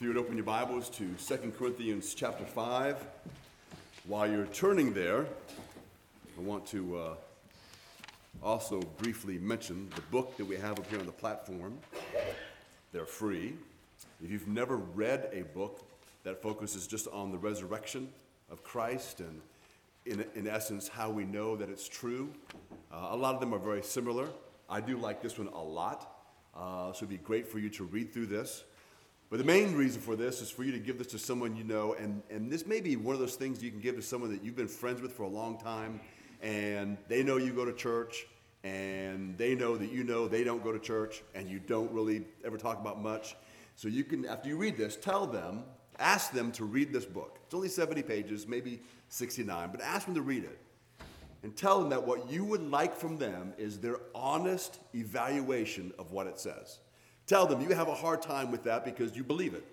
If you would open your Bibles to 2 Corinthians chapter 5. While you're turning there, I want to uh, also briefly mention the book that we have up here on the platform. They're free. If you've never read a book that focuses just on the resurrection of Christ and, in, in essence, how we know that it's true, uh, a lot of them are very similar. I do like this one a lot, uh, so it'd be great for you to read through this. But the main reason for this is for you to give this to someone you know, and, and this may be one of those things you can give to someone that you've been friends with for a long time, and they know you go to church, and they know that you know they don't go to church, and you don't really ever talk about much. So you can, after you read this, tell them, ask them to read this book. It's only 70 pages, maybe 69, but ask them to read it. And tell them that what you would like from them is their honest evaluation of what it says. Tell them you have a hard time with that because you believe it.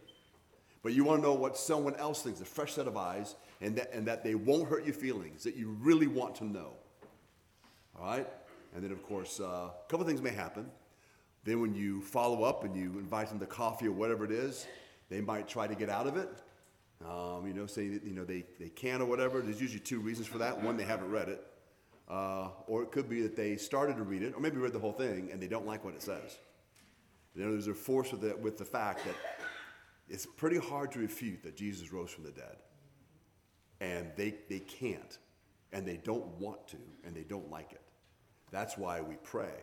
But you want to know what someone else thinks, a fresh set of eyes, and that, and that they won't hurt your feelings, that you really want to know. All right? And then, of course, uh, a couple things may happen. Then, when you follow up and you invite them to coffee or whatever it is, they might try to get out of it. Um, you know, say that you know they, they can or whatever. There's usually two reasons for that. One, they haven't read it, uh, or it could be that they started to read it, or maybe read the whole thing and they don't like what it says. You know, there's a force with the, with the fact that it's pretty hard to refute that Jesus rose from the dead. And they, they can't, and they don't want to, and they don't like it. That's why we pray.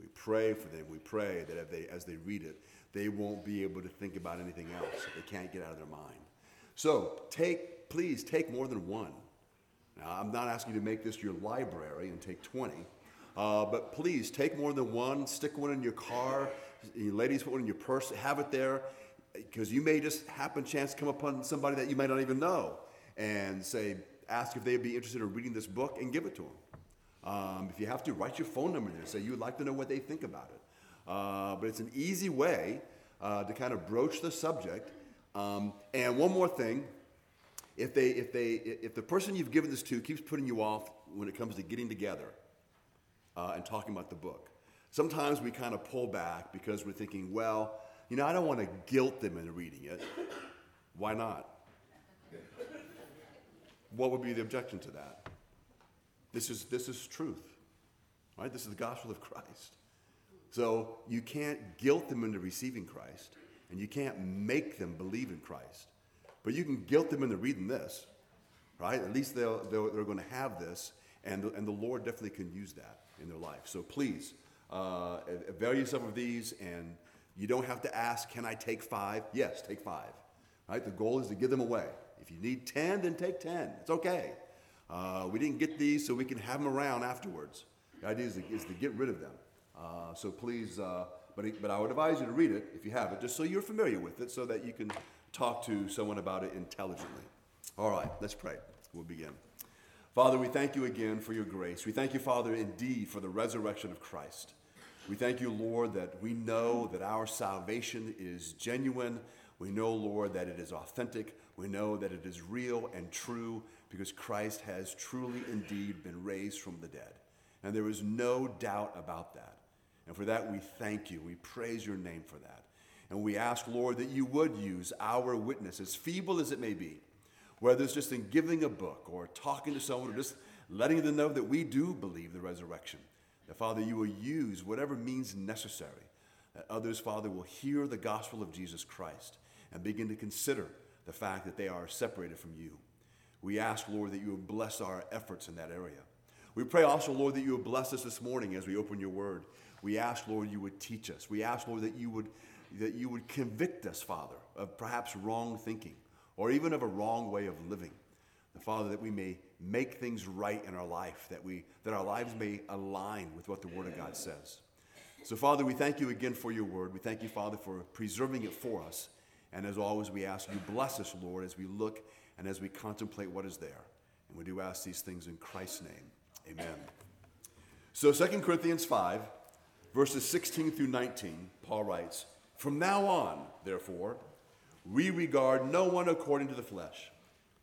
We pray for them. We pray that they, as they read it, they won't be able to think about anything else. They can't get out of their mind. So take, please take more than one. Now, I'm not asking you to make this your library and take 20, uh, but please take more than one. Stick one in your car ladies, put one in your purse, have it there, because you may just happen chance come upon somebody that you might not even know, and say, ask if they'd be interested in reading this book, and give it to them. Um, if you have to, write your phone number there. Say you would like to know what they think about it. Uh, but it's an easy way uh, to kind of broach the subject. Um, and one more thing, if they, if they, if the person you've given this to keeps putting you off when it comes to getting together uh, and talking about the book, Sometimes we kind of pull back because we're thinking, well, you know, I don't want to guilt them into reading it. Why not? What would be the objection to that? This is, this is truth, right? This is the gospel of Christ. So you can't guilt them into receiving Christ, and you can't make them believe in Christ. But you can guilt them into reading this, right? At least they'll, they'll, they're going to have this, and the, and the Lord definitely can use that in their life. So please, uh, avail yourself of these, and you don't have to ask, can I take five? Yes, take five. Right? The goal is to give them away. If you need 10, then take 10. It's okay. Uh, we didn't get these so we can have them around afterwards. The idea is to, is to get rid of them. Uh, so please, uh, but, but I would advise you to read it if you have it, just so you're familiar with it, so that you can talk to someone about it intelligently. All right, let's pray. We'll begin. Father, we thank you again for your grace. We thank you, Father, indeed, for the resurrection of Christ. We thank you, Lord, that we know that our salvation is genuine. We know, Lord, that it is authentic. We know that it is real and true because Christ has truly indeed been raised from the dead. And there is no doubt about that. And for that, we thank you. We praise your name for that. And we ask, Lord, that you would use our witness, as feeble as it may be, whether it's just in giving a book or talking to someone or just letting them know that we do believe the resurrection. That, Father, you will use whatever means necessary, that others, Father, will hear the gospel of Jesus Christ and begin to consider the fact that they are separated from you. We ask, Lord, that you would bless our efforts in that area. We pray also, Lord, that you would bless us this morning as we open your word. We ask, Lord, you would teach us. We ask, Lord, that you would, that you would convict us, Father, of perhaps wrong thinking or even of a wrong way of living. The Father, that we may make things right in our life, that, we, that our lives may align with what the Word of God says. So, Father, we thank you again for your word. We thank you, Father, for preserving it for us. And as always, we ask you bless us, Lord, as we look and as we contemplate what is there. And we do ask these things in Christ's name. Amen. So, 2 Corinthians 5, verses 16 through 19, Paul writes From now on, therefore, we regard no one according to the flesh.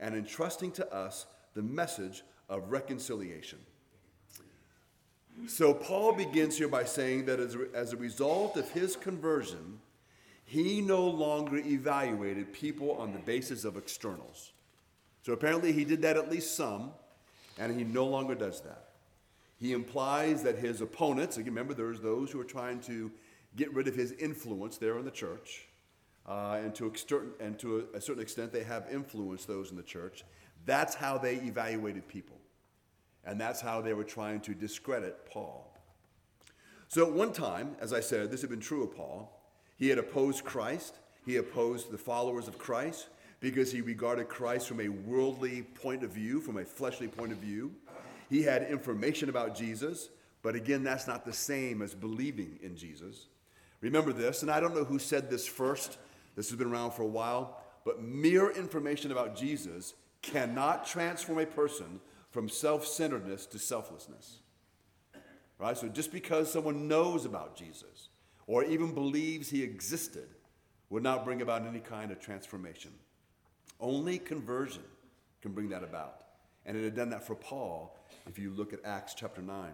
and entrusting to us the message of reconciliation. So, Paul begins here by saying that as a, as a result of his conversion, he no longer evaluated people on the basis of externals. So, apparently, he did that at least some, and he no longer does that. He implies that his opponents, again, remember, there's those who are trying to get rid of his influence there in the church, uh, and, to exter- and to a, a certain extent, they have influenced those in the church. That's how they evaluated people. And that's how they were trying to discredit Paul. So at one time, as I said, this had been true of Paul. He had opposed Christ, he opposed the followers of Christ because he regarded Christ from a worldly point of view, from a fleshly point of view. He had information about Jesus, but again, that's not the same as believing in Jesus. Remember this, and I don't know who said this first, this has been around for a while, but mere information about Jesus cannot transform a person from self centeredness to selflessness. Right? So just because someone knows about Jesus or even believes he existed would not bring about any kind of transformation. Only conversion can bring that about. And it had done that for Paul if you look at Acts chapter 9.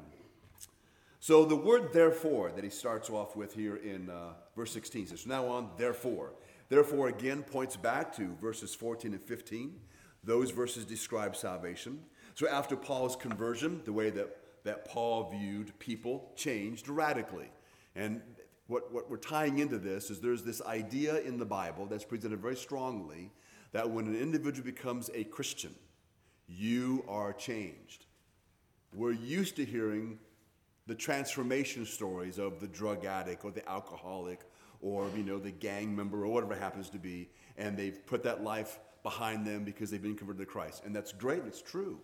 So the word therefore that he starts off with here in uh, verse 16 says, Now on, therefore. Therefore, again, points back to verses 14 and 15. Those verses describe salvation. So after Paul's conversion, the way that, that Paul viewed people changed radically. And what, what we're tying into this is there's this idea in the Bible that's presented very strongly that when an individual becomes a Christian, you are changed. We're used to hearing the transformation stories of the drug addict or the alcoholic or you know the gang member or whatever happens to be and they've put that life behind them because they've been converted to Christ. And that's great, it's true.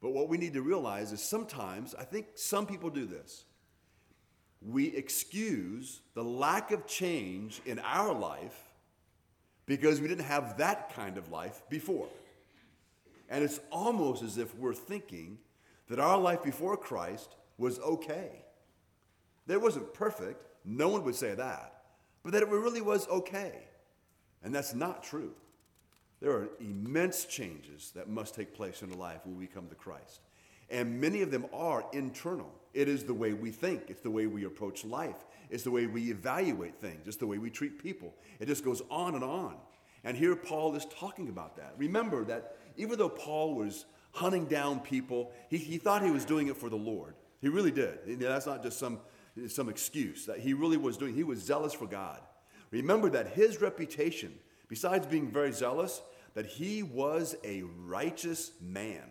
But what we need to realize is sometimes, I think some people do this. We excuse the lack of change in our life because we didn't have that kind of life before. And it's almost as if we're thinking that our life before Christ was okay. It wasn't perfect, no one would say that, but that it really was okay. And that's not true. There are immense changes that must take place in our life when we come to Christ. And many of them are internal. It is the way we think, it's the way we approach life, it's the way we evaluate things, it's the way we treat people. It just goes on and on. And here Paul is talking about that. Remember that even though Paul was hunting down people, he, he thought he was doing it for the Lord. He really did. That's not just some, some excuse. That he really was doing, he was zealous for God. Remember that his reputation besides being very zealous, that he was a righteous man.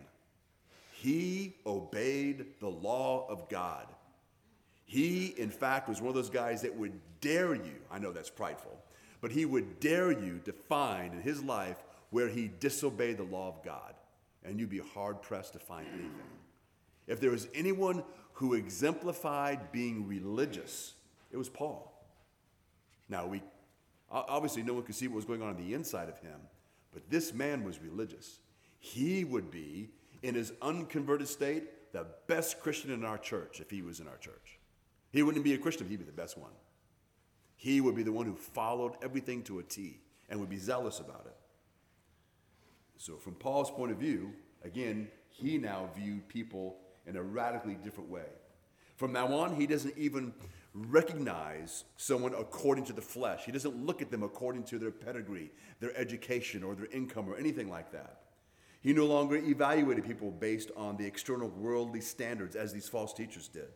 He obeyed the law of God. He, in fact, was one of those guys that would dare you, I know that's prideful, but he would dare you to find in his life where he disobeyed the law of God. And you'd be hard pressed to find anything. If there was anyone who exemplified being religious, it was Paul. Now, we Obviously, no one could see what was going on on the inside of him, but this man was religious. He would be, in his unconverted state, the best Christian in our church if he was in our church. He wouldn't be a Christian, he'd be the best one. He would be the one who followed everything to a T and would be zealous about it. So, from Paul's point of view, again, he now viewed people in a radically different way. From now on, he doesn't even recognize someone according to the flesh. He doesn't look at them according to their pedigree, their education, or their income, or anything like that. He no longer evaluated people based on the external worldly standards as these false teachers did.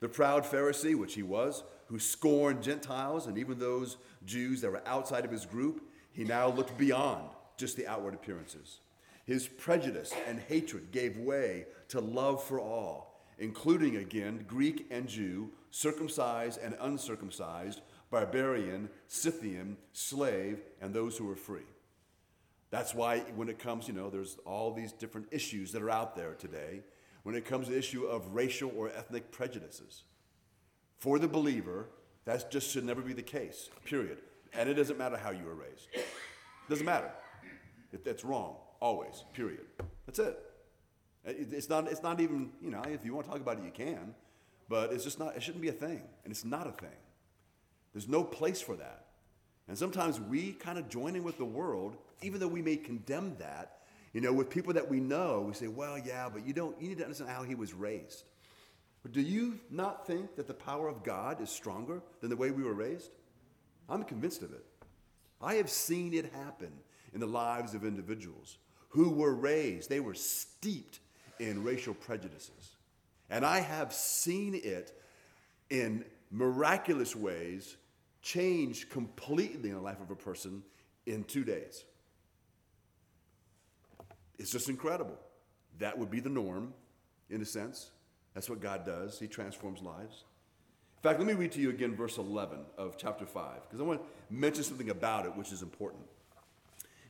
The proud Pharisee, which he was, who scorned Gentiles and even those Jews that were outside of his group, he now looked beyond just the outward appearances. His prejudice and hatred gave way to love for all including again Greek and Jew, circumcised and uncircumcised, barbarian, Scythian, slave, and those who are free. That's why when it comes, you know, there's all these different issues that are out there today when it comes to the issue of racial or ethnic prejudices. For the believer, that just should never be the case, period. And it doesn't matter how you were raised. It doesn't matter. It, that's wrong, always, period. That's it. it. It's not, it's not even, you know, if you want to talk about it, you can, but it's just not, it shouldn't be a thing. And it's not a thing. There's no place for that. And sometimes we kind of join in with the world, even though we may condemn that, you know, with people that we know, we say, well, yeah, but you don't, you need to understand how he was raised. But do you not think that the power of God is stronger than the way we were raised? I'm convinced of it. I have seen it happen in the lives of individuals who were raised, they were steeped in racial prejudices. And I have seen it in miraculous ways change completely in the life of a person in two days. It's just incredible. That would be the norm, in a sense. That's what God does. He transforms lives. In fact, let me read to you again verse 11 of chapter 5, because I want to mention something about it which is important.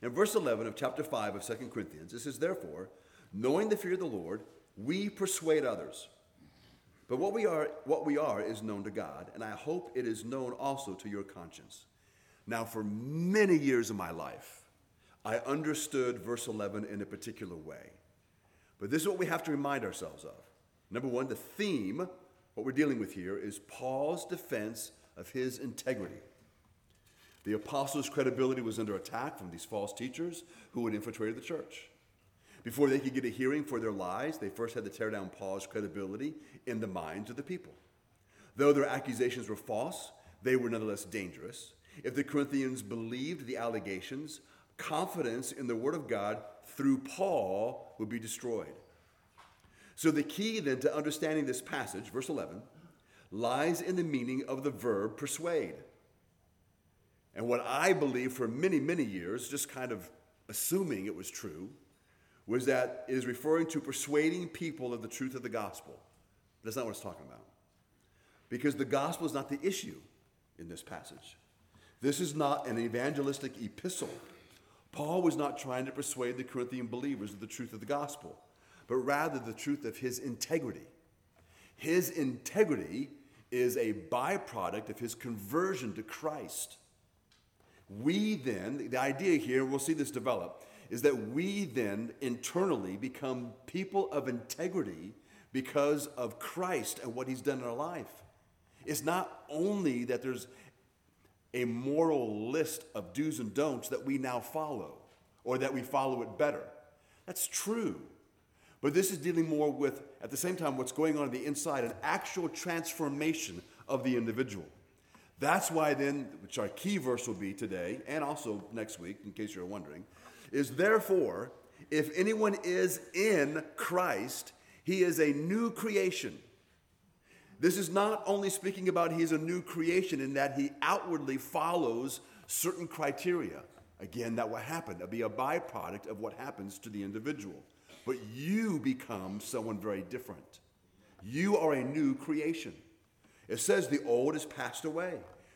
In verse 11 of chapter 5 of 2 Corinthians, it says, Therefore, knowing the fear of the Lord, we persuade others. But what we are, what we are is known to God, and I hope it is known also to your conscience. Now, for many years of my life, I understood verse 11 in a particular way. But this is what we have to remind ourselves of. Number one, the theme, what we're dealing with here, is Paul's defense of his integrity. The apostles' credibility was under attack from these false teachers who had infiltrated the church. Before they could get a hearing for their lies, they first had to tear down Paul's credibility in the minds of the people. Though their accusations were false, they were nonetheless dangerous. If the Corinthians believed the allegations, confidence in the Word of God through Paul would be destroyed. So, the key then to understanding this passage, verse 11, lies in the meaning of the verb persuade. And what I believe for many, many years, just kind of assuming it was true, was that it is referring to persuading people of the truth of the gospel. That's not what it's talking about. Because the gospel is not the issue in this passage. This is not an evangelistic epistle. Paul was not trying to persuade the Corinthian believers of the truth of the gospel, but rather the truth of his integrity. His integrity is a byproduct of his conversion to Christ. We then, the idea here, we'll see this develop, is that we then internally become people of integrity because of Christ and what he's done in our life. It's not only that there's a moral list of do's and don'ts that we now follow or that we follow it better. That's true. But this is dealing more with, at the same time, what's going on in the inside, an actual transformation of the individual. That's why, then, which our key verse will be today and also next week, in case you're wondering, is therefore, if anyone is in Christ, he is a new creation. This is not only speaking about he is a new creation in that he outwardly follows certain criteria. Again, that will happen. That'll be a byproduct of what happens to the individual. But you become someone very different. You are a new creation. It says the old has passed away.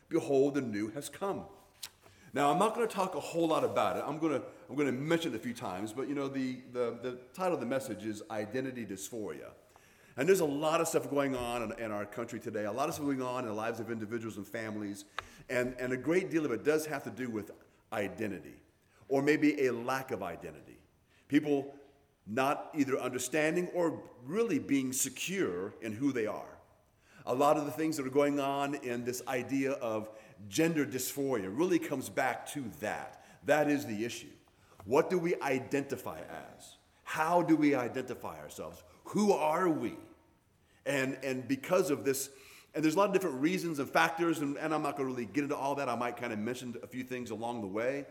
Behold, the new has come. Now, I'm not going to talk a whole lot about it. I'm going to, I'm going to mention it a few times, but you know, the, the, the title of the message is Identity Dysphoria. And there's a lot of stuff going on in, in, our country today, a lot of stuff going on in the lives of individuals and families, and, and a great deal of it does have to do with identity, or maybe a lack of identity. People not either understanding or really being secure in who they are. A lot of the things that are going on in this idea of gender dysphoria really comes back to that. That is the issue. What do we identify as? How do we identify ourselves? Who are we? And, and because of this, and there's a lot of different reasons and factors, and, and I'm not going to really get into all that. I might kind of mention a few things along the way.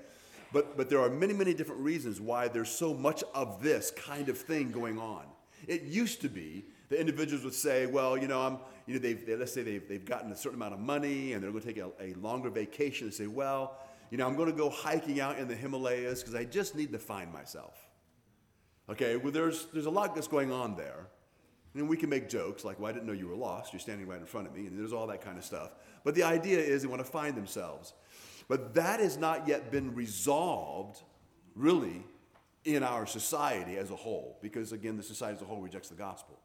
But, but there are many, many different reasons why there's so much of this kind of thing going on. It used to be the individuals would say, well, you know, I'm, you know, they've, they, let's say they've, they've gotten a certain amount of money and they're going to take a, a longer vacation and say, well, you know, I'm going to go hiking out in the Himalayas because I just need to find myself. Okay, well, there's, there's a lot that's going on there. And we can make jokes like, well, I didn't know you were lost. You're standing right in front of me. And there's all that kind of stuff. But the idea is they want to find themselves. But that has not yet been resolved, really, in our society as a whole. Because, again, the society as a whole rejects the gospel.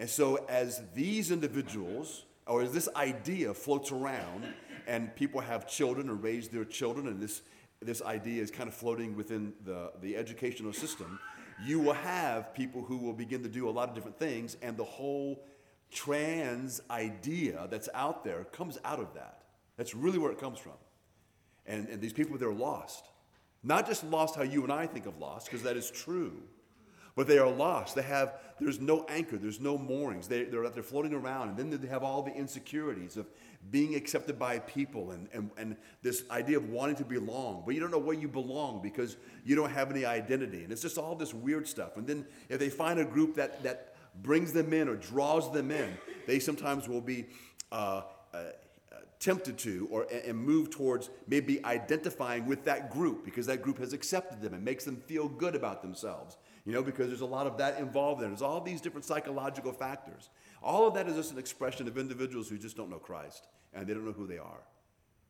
And so, as these individuals, or as this idea floats around, and people have children or raise their children, and this, this idea is kind of floating within the, the educational system, you will have people who will begin to do a lot of different things, and the whole trans idea that's out there comes out of that. That's really where it comes from. And, and these people, they're lost. Not just lost how you and I think of lost, because that is true, but they are lost. They have, there's no anchor, there's no moorings. They, they're, they're floating around, and then they have all the insecurities of being accepted by people and, and, and this idea of wanting to belong. But you don't know where you belong because you don't have any identity. And it's just all this weird stuff. And then if they find a group that, that brings them in or draws them in, they sometimes will be uh, uh, tempted to or and move towards maybe identifying with that group because that group has accepted them and makes them feel good about themselves you know because there's a lot of that involved there. There's all these different psychological factors. All of that is just an expression of individuals who just don't know christ and they don't know who they are.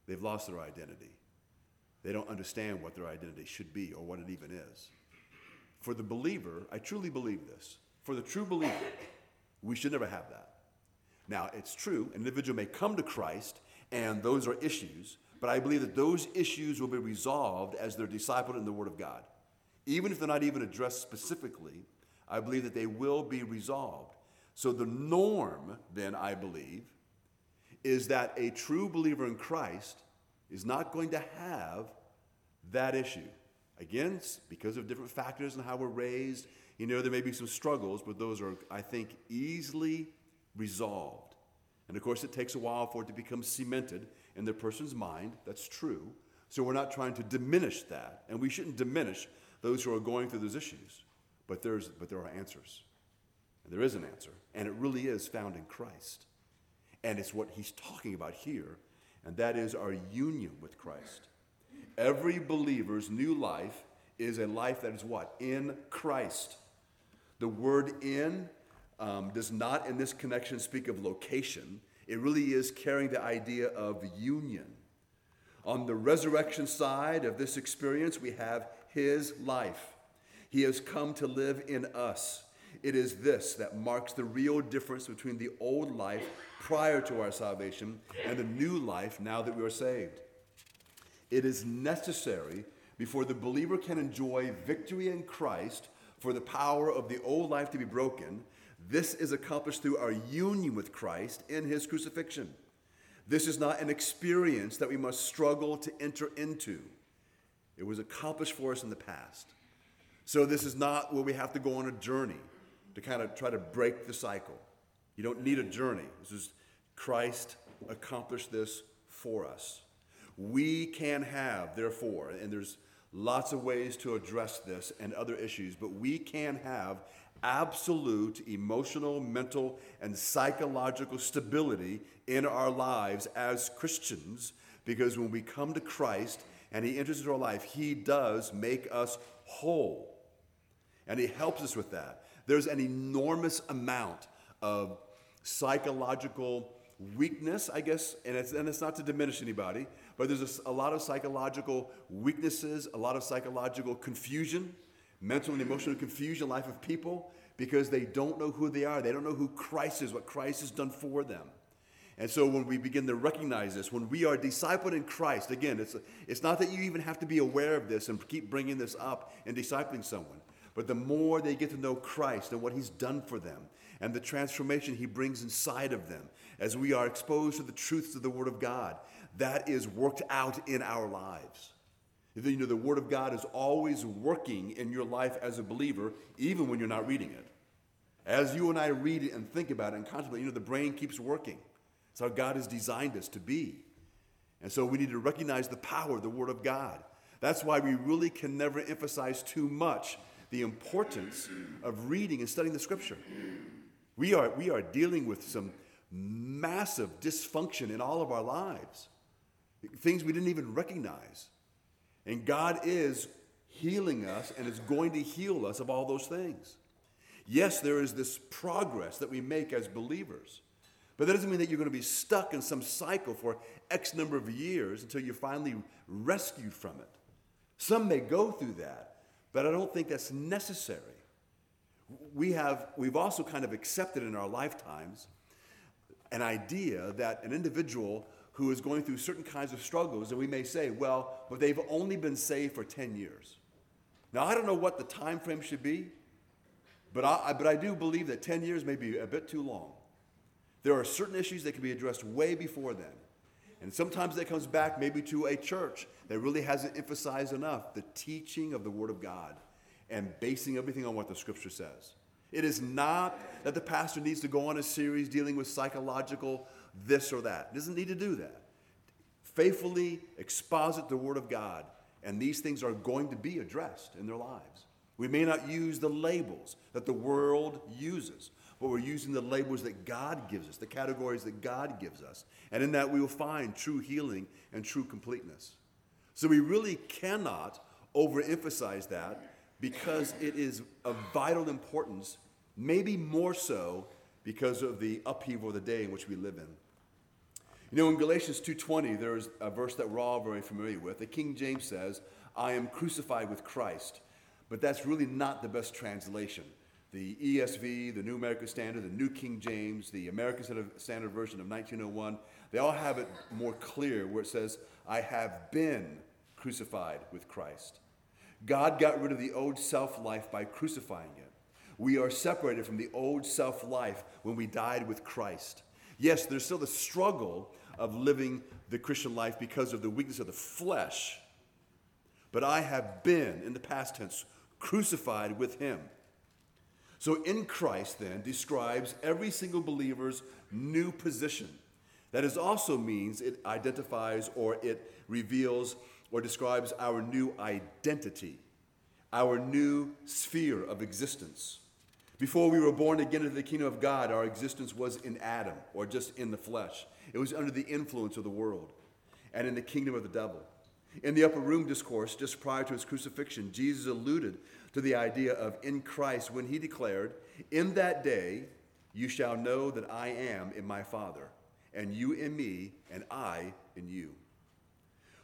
They've lost their identity. They don't understand what their identity should be or what it even is. For the believer i truly believe this. For the true believer we should never have that. Now it's true an individual may come to christ and those are issues. But I believe that those issues will be resolved as they're discipled in the Word of God. Even if they're not even addressed specifically, I believe that they will be resolved. So the norm, then, I believe, is that a true believer in Christ is not going to have that issue. Again, because of different factors and how we're raised, you know, there may be some struggles, but those are, I think, easily resolved. And of course, it takes a while for it to become cemented in the person's mind. That's true. So we're not trying to diminish that. And we shouldn't diminish those who are going through those issues. But, there's, but there are answers. And there is an answer. And it really is found in Christ. And it's what he's talking about here. And that is our union with Christ. Every believer's new life is a life that is what? In Christ. The word in um, does not in this connection speak of location. It really is carrying the idea of union. On the resurrection side of this experience, we have his life. He has come to live in us. It is this that marks the real difference between the old life prior to our salvation and the new life now that we are saved. It is necessary before the believer can enjoy victory in Christ for the power of the old life to be broken this is accomplished through our union with Christ in his crucifixion. This is not an experience that we must struggle to enter into. It was accomplished for us in the past. So, this is not where we have to go on a journey to kind of try to break the cycle. You don't need a journey. This is Christ accomplished this for us. We can have, therefore, and there's lots of ways to address this and other issues, but we can have absolute emotional, mental, and psychological stability in our lives as Christians because when we come to Christ and He enters into our life, He does make us whole. And He helps us with that. There's an enormous amount of psychological weakness, I guess, and it's, and it's not to diminish anybody, but there's a, a lot of psychological weaknesses, a lot of psychological confusion mental and emotional confusion life of people because they don't know who they are. They don't know who Christ is, what Christ has done for them. And so when we begin to recognize this, when we are discipled in Christ, again, it's, it's not that you even have to be aware of this and keep bringing this up and discipling someone, but the more they get to know Christ and what he's done for them and the transformation he brings inside of them as we are exposed to the truths of the Word of God, that is worked out in our lives. You know, the Word of God is always working in your life as a believer, even when you're not reading it. As you and I read it and think about it and contemplate, you know, the brain keeps working. It's how God has designed us to be. And so we need to recognize the power of the Word of God. That's why we really can never emphasize too much the importance of reading and studying the Scripture. We are, we are dealing with some massive dysfunction in all of our lives, things we didn't even recognize. And God is healing us and is going to heal us of all those things. Yes, there is this progress that we make as believers, but that doesn't mean that you're going to be stuck in some cycle for X number of years until you're finally rescued from it. Some may go through that, but I don't think that's necessary. We have, we've also kind of accepted in our lifetimes an idea that an individual who is going through certain kinds of struggles, and we may say, well, but they've only been saved for 10 years. Now, I don't know what the time frame should be, but I, but I do believe that 10 years may be a bit too long. There are certain issues that can be addressed way before then. And sometimes that comes back maybe to a church that really hasn't emphasized enough the teaching of the Word of God and basing everything on what the Scripture says. It is not that the pastor needs to go on a series dealing with psychological this or that. He doesn't need to do that. Faithfully exposit the Word of God, and these things are going to be addressed in their lives. We may not use the labels that the world uses, but we're using the labels that God gives us, the categories that God gives us. And in that, we will find true healing and true completeness. So we really cannot overemphasize that because it is of vital importance, maybe more so because of the upheaval of the day in which we live in. You know, in Galatians 2:20, there's a verse that we're all very familiar with. The King James says, "I am crucified with Christ." But that's really not the best translation. The ESV, the New American Standard, the New King James, the American Standard Version of 1901, they all have it more clear where it says, I have been crucified with Christ. God got rid of the old self life by crucifying it. We are separated from the old self life when we died with Christ. Yes, there's still the struggle of living the Christian life because of the weakness of the flesh, but I have been, in the past tense, crucified with him. So, in Christ, then, describes every single believer's new position. That is also means it identifies or it reveals or describes our new identity, our new sphere of existence. Before we were born again into the kingdom of God, our existence was in Adam or just in the flesh. It was under the influence of the world and in the kingdom of the devil. In the upper room discourse, just prior to his crucifixion, Jesus alluded to the idea of in Christ when he declared, In that day you shall know that I am in my Father, and you in me, and I in you.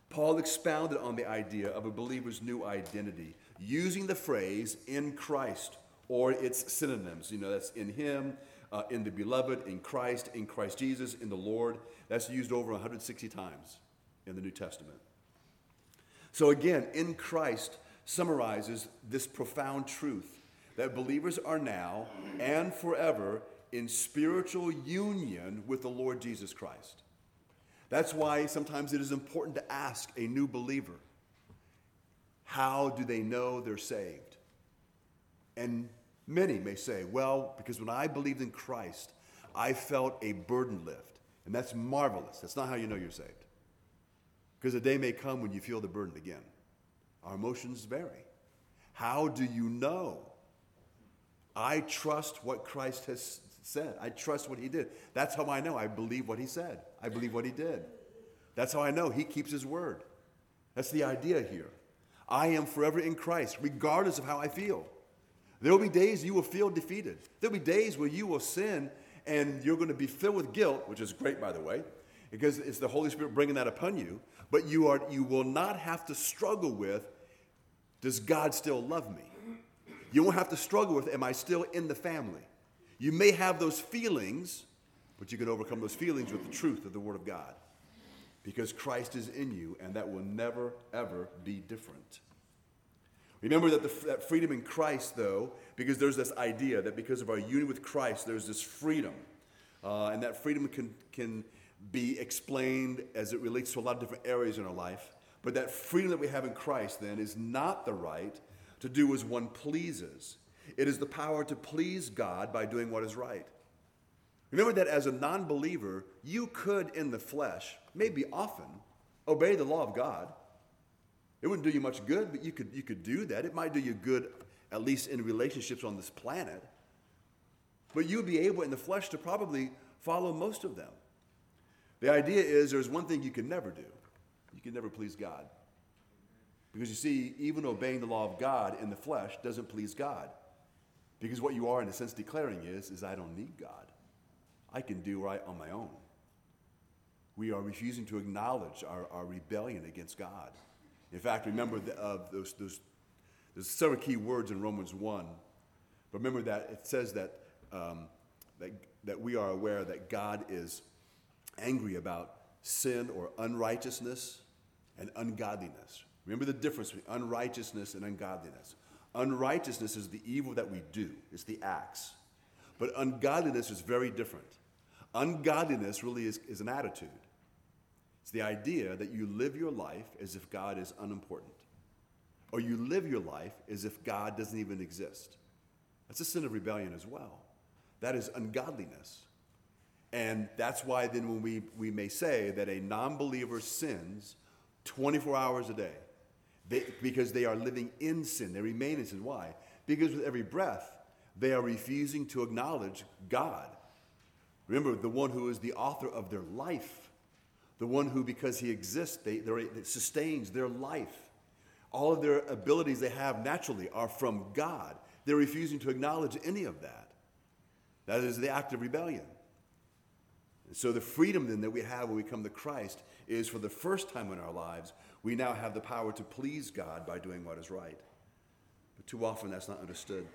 Paul expounded on the idea of a believer's new identity using the phrase in Christ or its synonyms. You know, that's in Him, uh, in the beloved, in Christ, in Christ Jesus, in the Lord. That's used over 160 times in the New Testament. So, again, in Christ summarizes this profound truth that believers are now and forever in spiritual union with the Lord Jesus Christ. That's why sometimes it is important to ask a new believer how do they know they're saved? And many may say, well, because when I believed in Christ, I felt a burden lift. And that's marvelous. That's not how you know you're saved. Because a day may come when you feel the burden again. Our emotions vary. How do you know? I trust what Christ has said. I trust what he did. That's how I know. I believe what he said. I believe what he did. That's how I know he keeps his word. That's the idea here. I am forever in Christ, regardless of how I feel. There will be days you will feel defeated. There will be days where you will sin and you're going to be filled with guilt, which is great, by the way, because it's the Holy Spirit bringing that upon you. But you, are, you will not have to struggle with does God still love me? You won't have to struggle with, am I still in the family? You may have those feelings, but you can overcome those feelings with the truth of the Word of God. Because Christ is in you, and that will never, ever be different. Remember that, the, that freedom in Christ, though, because there's this idea that because of our union with Christ, there's this freedom. Uh, and that freedom can, can be explained as it relates to a lot of different areas in our life. But that freedom that we have in Christ then is not the right to do as one pleases. It is the power to please God by doing what is right. Remember that as a non believer, you could, in the flesh, maybe often, obey the law of God. It wouldn't do you much good, but you could, you could do that. It might do you good, at least in relationships on this planet. But you would be able, in the flesh, to probably follow most of them. The idea is there's one thing you can never do you can never please God. Because you see, even obeying the law of God in the flesh doesn't please God. Because what you are, in a sense, declaring is, is I don't need God. I can do right on my own. We are refusing to acknowledge our, our rebellion against God. In fact, remember the, uh, those, those, there's several key words in Romans 1. But remember that it says that, um, that, that we are aware that God is angry about sin or unrighteousness and ungodliness. Remember the difference between unrighteousness and ungodliness. Unrighteousness is the evil that we do, it's the acts. But ungodliness is very different. Ungodliness really is, is an attitude. It's the idea that you live your life as if God is unimportant, or you live your life as if God doesn't even exist. That's a sin of rebellion as well. That is ungodliness. And that's why then when we, we may say that a non believer sins 24 hours a day they, because they are living in sin, they remain in sin. Why? Because with every breath, they are refusing to acknowledge God. Remember, the one who is the author of their life the one who, because he exists, they, sustains their life. All of their abilities they have naturally are from God. They're refusing to acknowledge any of that. That is the act of rebellion. And so, the freedom then that we have when we come to Christ is for the first time in our lives, we now have the power to please God by doing what is right. But too often that's not understood.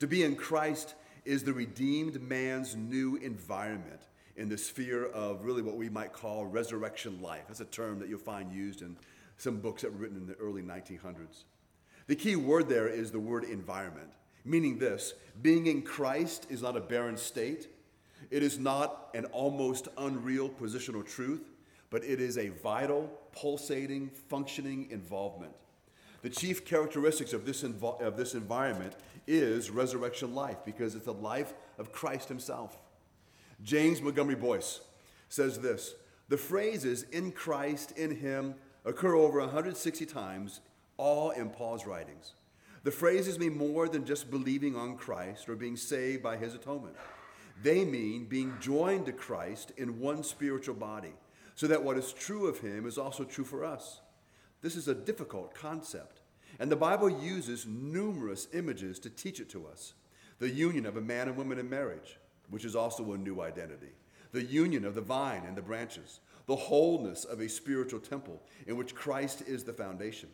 To be in Christ is the redeemed man's new environment in the sphere of really what we might call resurrection life. That's a term that you'll find used in some books that were written in the early 1900s. The key word there is the word environment, meaning this being in Christ is not a barren state, it is not an almost unreal positional truth, but it is a vital, pulsating, functioning involvement. The chief characteristics of this, of this environment is resurrection life because it's the life of Christ Himself. James Montgomery Boice says this The phrases in Christ, in Him, occur over 160 times, all in Paul's writings. The phrases mean more than just believing on Christ or being saved by His atonement. They mean being joined to Christ in one spiritual body, so that what is true of Him is also true for us. This is a difficult concept, and the Bible uses numerous images to teach it to us. The union of a man and woman in marriage, which is also a new identity. The union of the vine and the branches, the wholeness of a spiritual temple in which Christ is the foundation,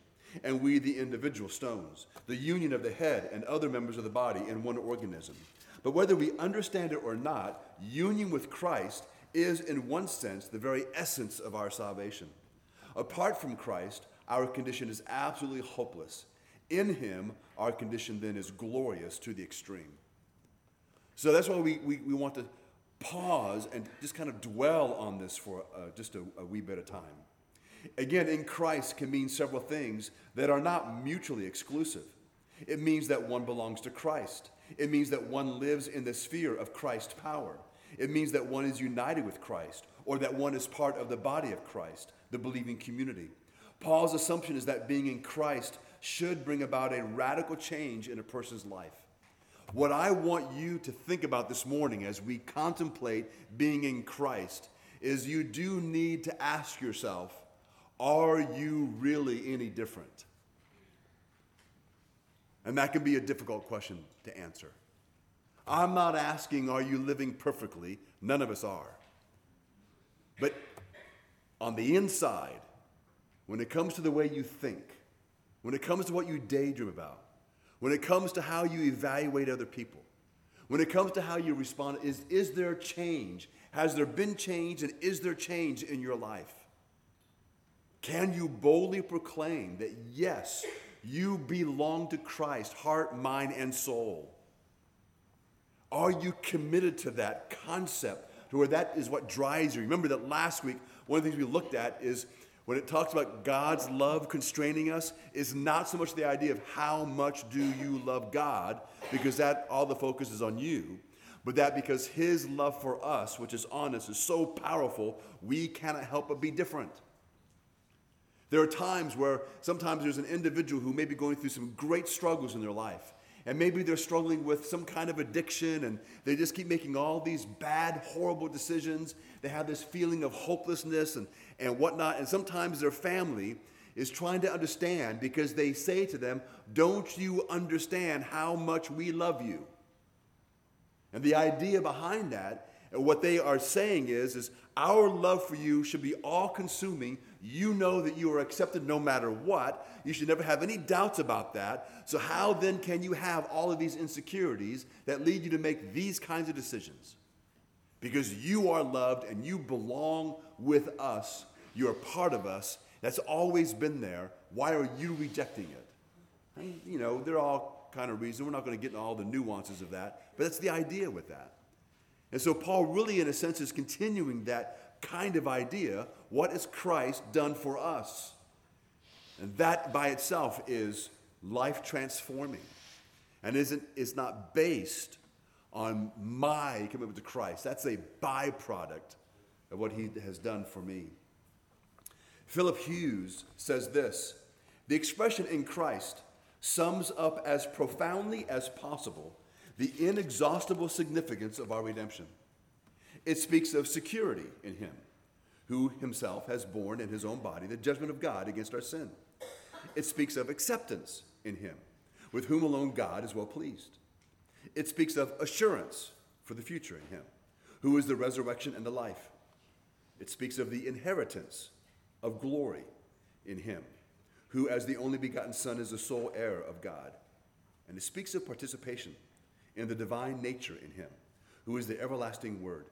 and we the individual stones, the union of the head and other members of the body in one organism. But whether we understand it or not, union with Christ is, in one sense, the very essence of our salvation. Apart from Christ, our condition is absolutely hopeless. In Him, our condition then is glorious to the extreme. So that's why we, we, we want to pause and just kind of dwell on this for uh, just a, a wee bit of time. Again, in Christ can mean several things that are not mutually exclusive. It means that one belongs to Christ. It means that one lives in the sphere of Christ's power. It means that one is united with Christ or that one is part of the body of Christ, the believing community. Paul's assumption is that being in Christ should bring about a radical change in a person's life. What I want you to think about this morning as we contemplate being in Christ is you do need to ask yourself are you really any different? And that can be a difficult question to answer. I'm not asking, are you living perfectly? None of us are. But on the inside, when it comes to the way you think, when it comes to what you daydream about, when it comes to how you evaluate other people, when it comes to how you respond, is, is there change? Has there been change and is there change in your life? Can you boldly proclaim that yes, you belong to Christ, heart, mind, and soul? Are you committed to that concept to where that is what drives you? Remember that last week, one of the things we looked at is when it talks about God's love constraining us, is not so much the idea of how much do you love God, because that all the focus is on you, but that because His love for us, which is on us, is so powerful, we cannot help but be different. There are times where sometimes there's an individual who may be going through some great struggles in their life. And maybe they're struggling with some kind of addiction and they just keep making all these bad, horrible decisions. They have this feeling of hopelessness and, and whatnot. And sometimes their family is trying to understand because they say to them, Don't you understand how much we love you? And the idea behind that, and what they are saying is, is our love for you should be all consuming you know that you are accepted no matter what. You should never have any doubts about that. So, how then can you have all of these insecurities that lead you to make these kinds of decisions? Because you are loved and you belong with us. You're part of us. That's always been there. Why are you rejecting it? And, you know, there are all kind of reasons. We're not going to get into all the nuances of that, but that's the idea with that. And so Paul really, in a sense, is continuing that kind of idea. What has Christ done for us? And that by itself is life transforming and isn't, is not based on my commitment to Christ. That's a byproduct of what he has done for me. Philip Hughes says this The expression in Christ sums up as profoundly as possible the inexhaustible significance of our redemption. It speaks of security in him, who himself has borne in his own body the judgment of God against our sin. It speaks of acceptance in him, with whom alone God is well pleased. It speaks of assurance for the future in him, who is the resurrection and the life. It speaks of the inheritance of glory in him, who, as the only begotten Son, is the sole heir of God. And it speaks of participation in the divine nature in him, who is the everlasting Word.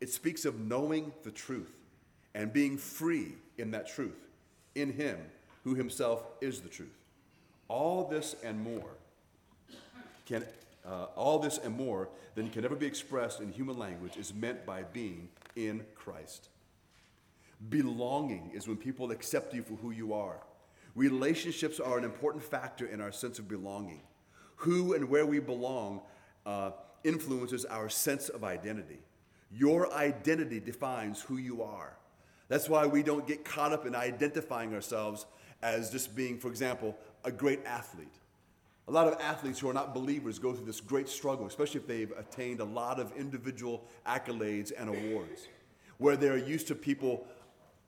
It speaks of knowing the truth and being free in that truth, in him who himself is the truth. All this and more can uh, all this and more than can ever be expressed in human language is meant by being in Christ. Belonging is when people accept you for who you are. Relationships are an important factor in our sense of belonging. Who and where we belong uh, influences our sense of identity. Your identity defines who you are. That's why we don't get caught up in identifying ourselves as just being, for example, a great athlete. A lot of athletes who are not believers go through this great struggle, especially if they've attained a lot of individual accolades and awards, where they're used to people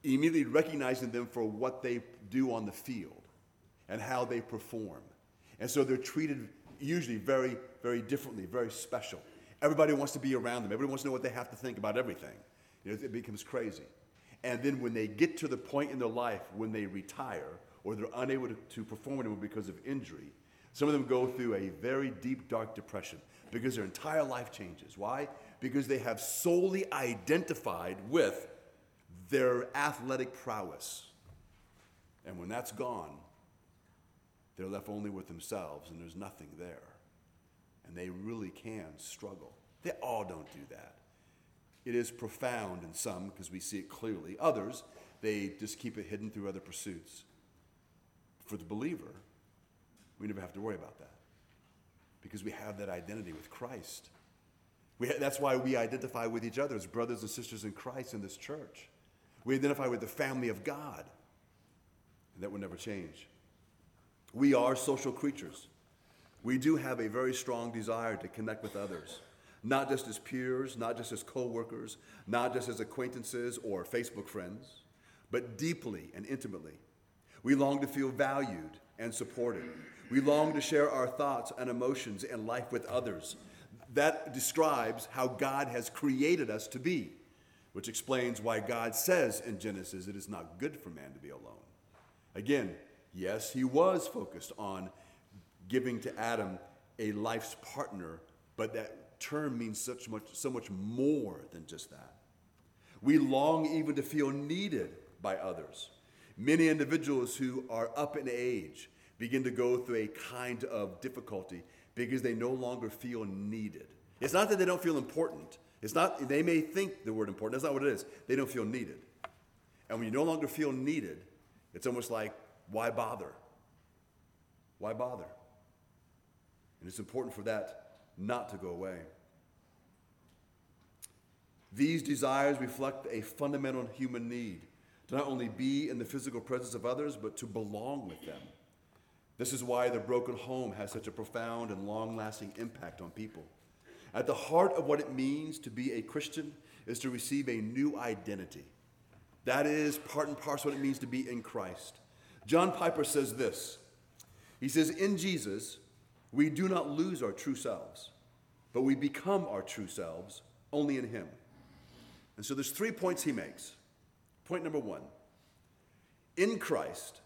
immediately recognizing them for what they do on the field and how they perform. And so they're treated usually very, very differently, very special. Everybody wants to be around them. Everybody wants to know what they have to think about everything. You know, it becomes crazy. And then when they get to the point in their life when they retire or they're unable to, to perform anymore because of injury, some of them go through a very deep, dark depression because their entire life changes. Why? Because they have solely identified with their athletic prowess. And when that's gone, they're left only with themselves and there's nothing there. And they really can struggle. They all don't do that. It is profound in some because we see it clearly. Others, they just keep it hidden through other pursuits. For the believer, we never have to worry about that because we have that identity with Christ. Ha- that's why we identify with each other as brothers and sisters in Christ in this church. We identify with the family of God, and that will never change. We are social creatures. We do have a very strong desire to connect with others, not just as peers, not just as co workers, not just as acquaintances or Facebook friends, but deeply and intimately. We long to feel valued and supported. We long to share our thoughts and emotions and life with others. That describes how God has created us to be, which explains why God says in Genesis it is not good for man to be alone. Again, yes, he was focused on giving to Adam a life's partner, but that term means such much, so much more than just that. We long even to feel needed by others. Many individuals who are up in age begin to go through a kind of difficulty because they no longer feel needed. It's not that they don't feel important. It's not, they may think the word important. That's not what it is. They don't feel needed. And when you no longer feel needed, it's almost like, why bother? Why bother? And it's important for that not to go away. These desires reflect a fundamental human need to not only be in the physical presence of others, but to belong with them. This is why the broken home has such a profound and long lasting impact on people. At the heart of what it means to be a Christian is to receive a new identity. That is part and parcel what it means to be in Christ. John Piper says this He says, In Jesus, we do not lose our true selves, but we become our true selves only in Him. And so there's three points he makes. Point number one In Christ,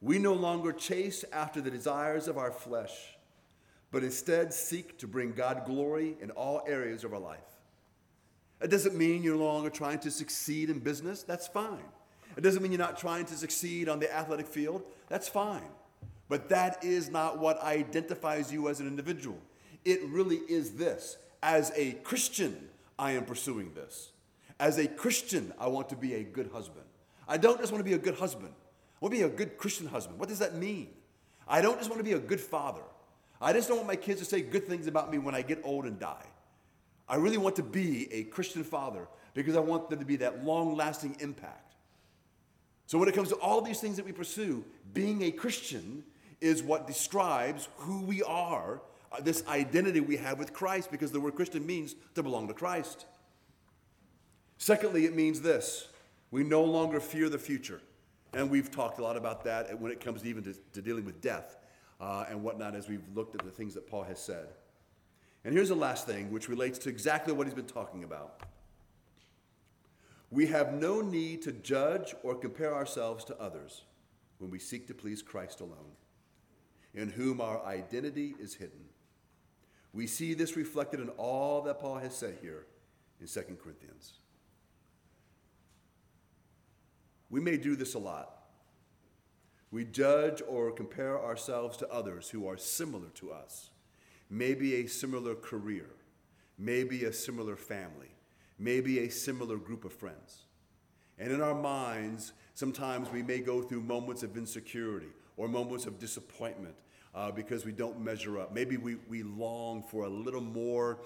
we no longer chase after the desires of our flesh, but instead seek to bring God glory in all areas of our life. It doesn't mean you're no longer trying to succeed in business. That's fine. It doesn't mean you're not trying to succeed on the athletic field. That's fine. But that is not what identifies you as an individual. It really is this. As a Christian, I am pursuing this. As a Christian, I want to be a good husband. I don't just want to be a good husband. I want to be a good Christian husband. What does that mean? I don't just want to be a good father. I just don't want my kids to say good things about me when I get old and die. I really want to be a Christian father because I want there to be that long lasting impact. So, when it comes to all these things that we pursue, being a Christian is what describes who we are, uh, this identity we have with Christ, because the word Christian means to belong to Christ. Secondly, it means this we no longer fear the future. And we've talked a lot about that when it comes even to, to dealing with death uh, and whatnot as we've looked at the things that Paul has said. And here's the last thing, which relates to exactly what he's been talking about. We have no need to judge or compare ourselves to others when we seek to please Christ alone, in whom our identity is hidden. We see this reflected in all that Paul has said here in 2 Corinthians. We may do this a lot. We judge or compare ourselves to others who are similar to us, maybe a similar career, maybe a similar family, maybe a similar group of friends. And in our minds, sometimes we may go through moments of insecurity or moments of disappointment uh, because we don't measure up. Maybe we, we long for a little more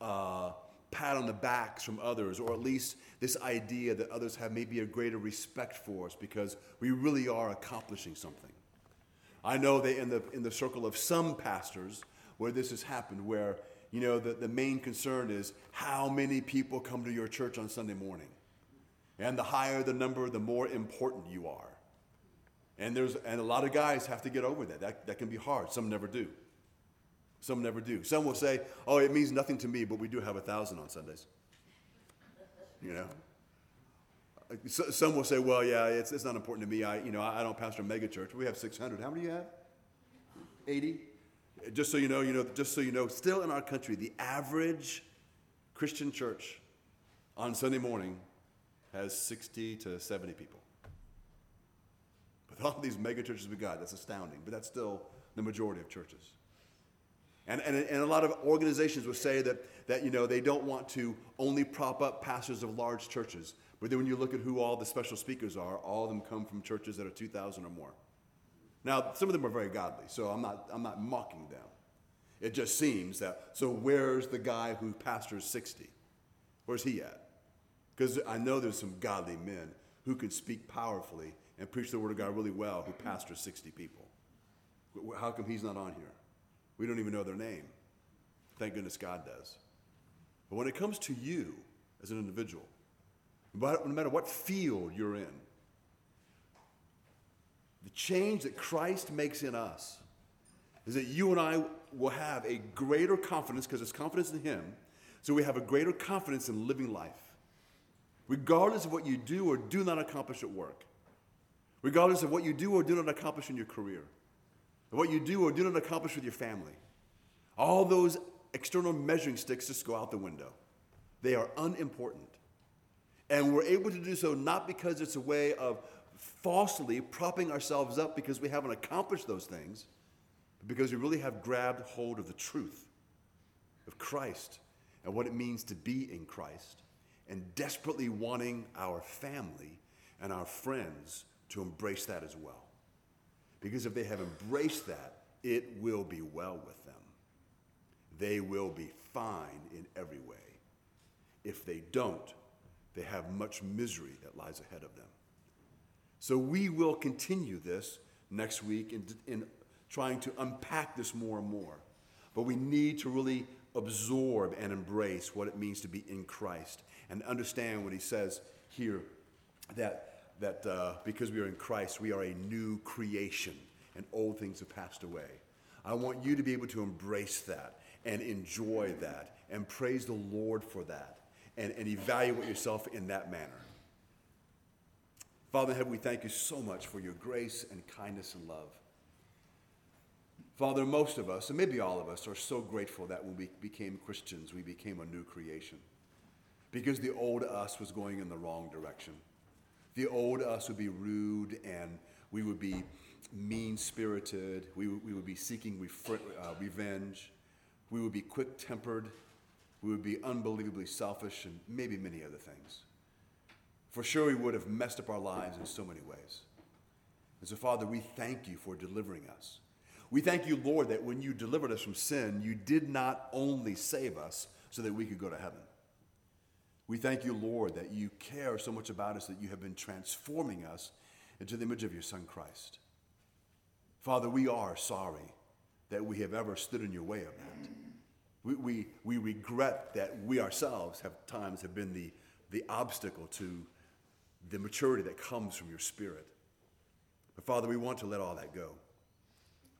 uh, pat on the backs from others, or at least this idea that others have maybe a greater respect for us because we really are accomplishing something. I know that in the, in the circle of some pastors where this has happened, where you know the, the main concern is how many people come to your church on Sunday morning. And the higher the number, the more important you are. And, there's, and a lot of guys have to get over that. that. That can be hard. Some never do. Some never do. Some will say, oh, it means nothing to me, but we do have a thousand on Sundays. You know? Some will say, well, yeah, it's, it's not important to me. I, you know, I don't pastor a mega church. We have 600. How many do you have? 80? Just so you know, you know, just so you know, still in our country, the average Christian church on Sunday morning has 60 to 70 people. With all these mega churches we got, that's astounding, but that's still the majority of churches. And, and, and a lot of organizations would say that, that you know, they don't want to only prop up pastors of large churches. But then when you look at who all the special speakers are, all of them come from churches that are 2,000 or more. Now, some of them are very godly, so I'm not, I'm not mocking them. It just seems that, so where's the guy who pastors 60? Where's he at? Because I know there's some godly men who can speak powerfully and preach the word of God really well who pastors 60 people. How come he's not on here? We don't even know their name. Thank goodness God does. But when it comes to you as an individual, no matter what field you're in, the change that Christ makes in us is that you and I will have a greater confidence because it's confidence in Him. So we have a greater confidence in living life, regardless of what you do or do not accomplish at work, regardless of what you do or do not accomplish in your career what you do or do not accomplish with your family. All those external measuring sticks just go out the window. They are unimportant. And we're able to do so not because it's a way of falsely propping ourselves up because we haven't accomplished those things, but because we really have grabbed hold of the truth of Christ and what it means to be in Christ, and desperately wanting our family and our friends to embrace that as well. Because if they have embraced that, it will be well with them. They will be fine in every way. If they don't, they have much misery that lies ahead of them. So we will continue this next week in, in trying to unpack this more and more. But we need to really absorb and embrace what it means to be in Christ and understand what he says here that that uh, because we are in Christ, we are a new creation and old things have passed away. I want you to be able to embrace that and enjoy that and praise the Lord for that and, and evaluate yourself in that manner. Father in heaven, we thank you so much for your grace and kindness and love. Father, most of us, and maybe all of us, are so grateful that when we became Christians, we became a new creation because the old us was going in the wrong direction. The old us would be rude and we would be mean spirited. We, we would be seeking refre- uh, revenge. We would be quick tempered. We would be unbelievably selfish and maybe many other things. For sure, we would have messed up our lives in so many ways. And so, Father, we thank you for delivering us. We thank you, Lord, that when you delivered us from sin, you did not only save us so that we could go to heaven. We thank you, Lord, that you care so much about us that you have been transforming us into the image of your Son, Christ. Father, we are sorry that we have ever stood in your way of that. We, we, we regret that we ourselves have times have been the, the obstacle to the maturity that comes from your Spirit. But Father, we want to let all that go.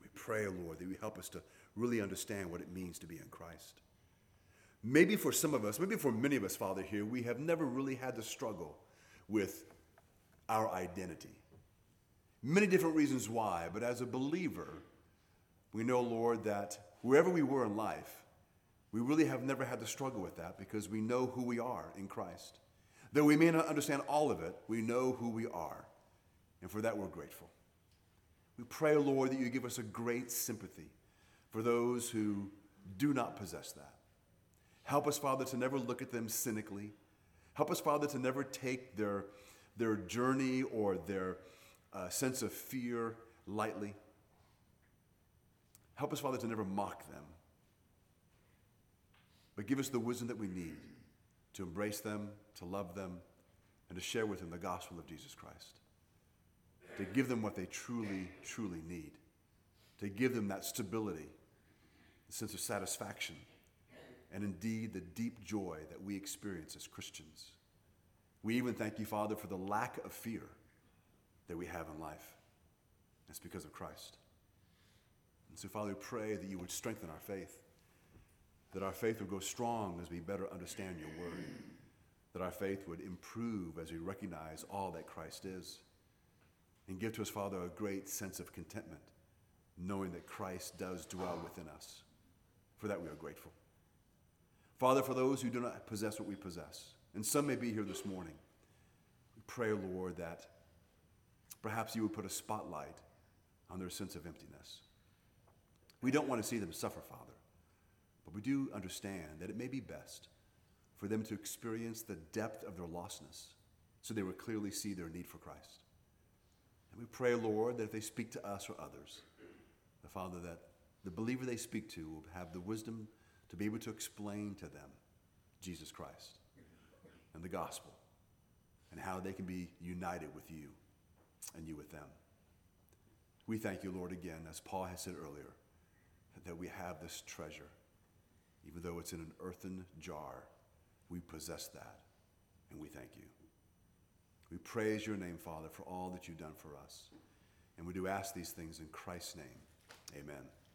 We pray, Lord, that you help us to really understand what it means to be in Christ. Maybe for some of us, maybe for many of us, Father, here, we have never really had to struggle with our identity. Many different reasons why, but as a believer, we know, Lord, that wherever we were in life, we really have never had to struggle with that because we know who we are in Christ. Though we may not understand all of it, we know who we are. And for that, we're grateful. We pray, Lord, that you give us a great sympathy for those who do not possess that. Help us, Father, to never look at them cynically. Help us, Father, to never take their, their journey or their uh, sense of fear lightly. Help us, Father, to never mock them. But give us the wisdom that we need to embrace them, to love them, and to share with them the gospel of Jesus Christ. To give them what they truly, truly need. To give them that stability, the sense of satisfaction and indeed the deep joy that we experience as Christians. We even thank you, Father, for the lack of fear that we have in life. It's because of Christ. And so, Father, we pray that you would strengthen our faith, that our faith would grow strong as we better understand your word, that our faith would improve as we recognize all that Christ is, and give to us, Father, a great sense of contentment, knowing that Christ does dwell within us. For that, we are grateful. Father, for those who do not possess what we possess, and some may be here this morning, we pray, Lord, that perhaps you would put a spotlight on their sense of emptiness. We don't want to see them suffer, Father, but we do understand that it may be best for them to experience the depth of their lostness so they will clearly see their need for Christ. And we pray, Lord, that if they speak to us or others, the Father, that the believer they speak to will have the wisdom to be able to explain to them Jesus Christ and the gospel and how they can be united with you and you with them. We thank you, Lord, again, as Paul has said earlier, that we have this treasure. Even though it's in an earthen jar, we possess that, and we thank you. We praise your name, Father, for all that you've done for us. And we do ask these things in Christ's name. Amen.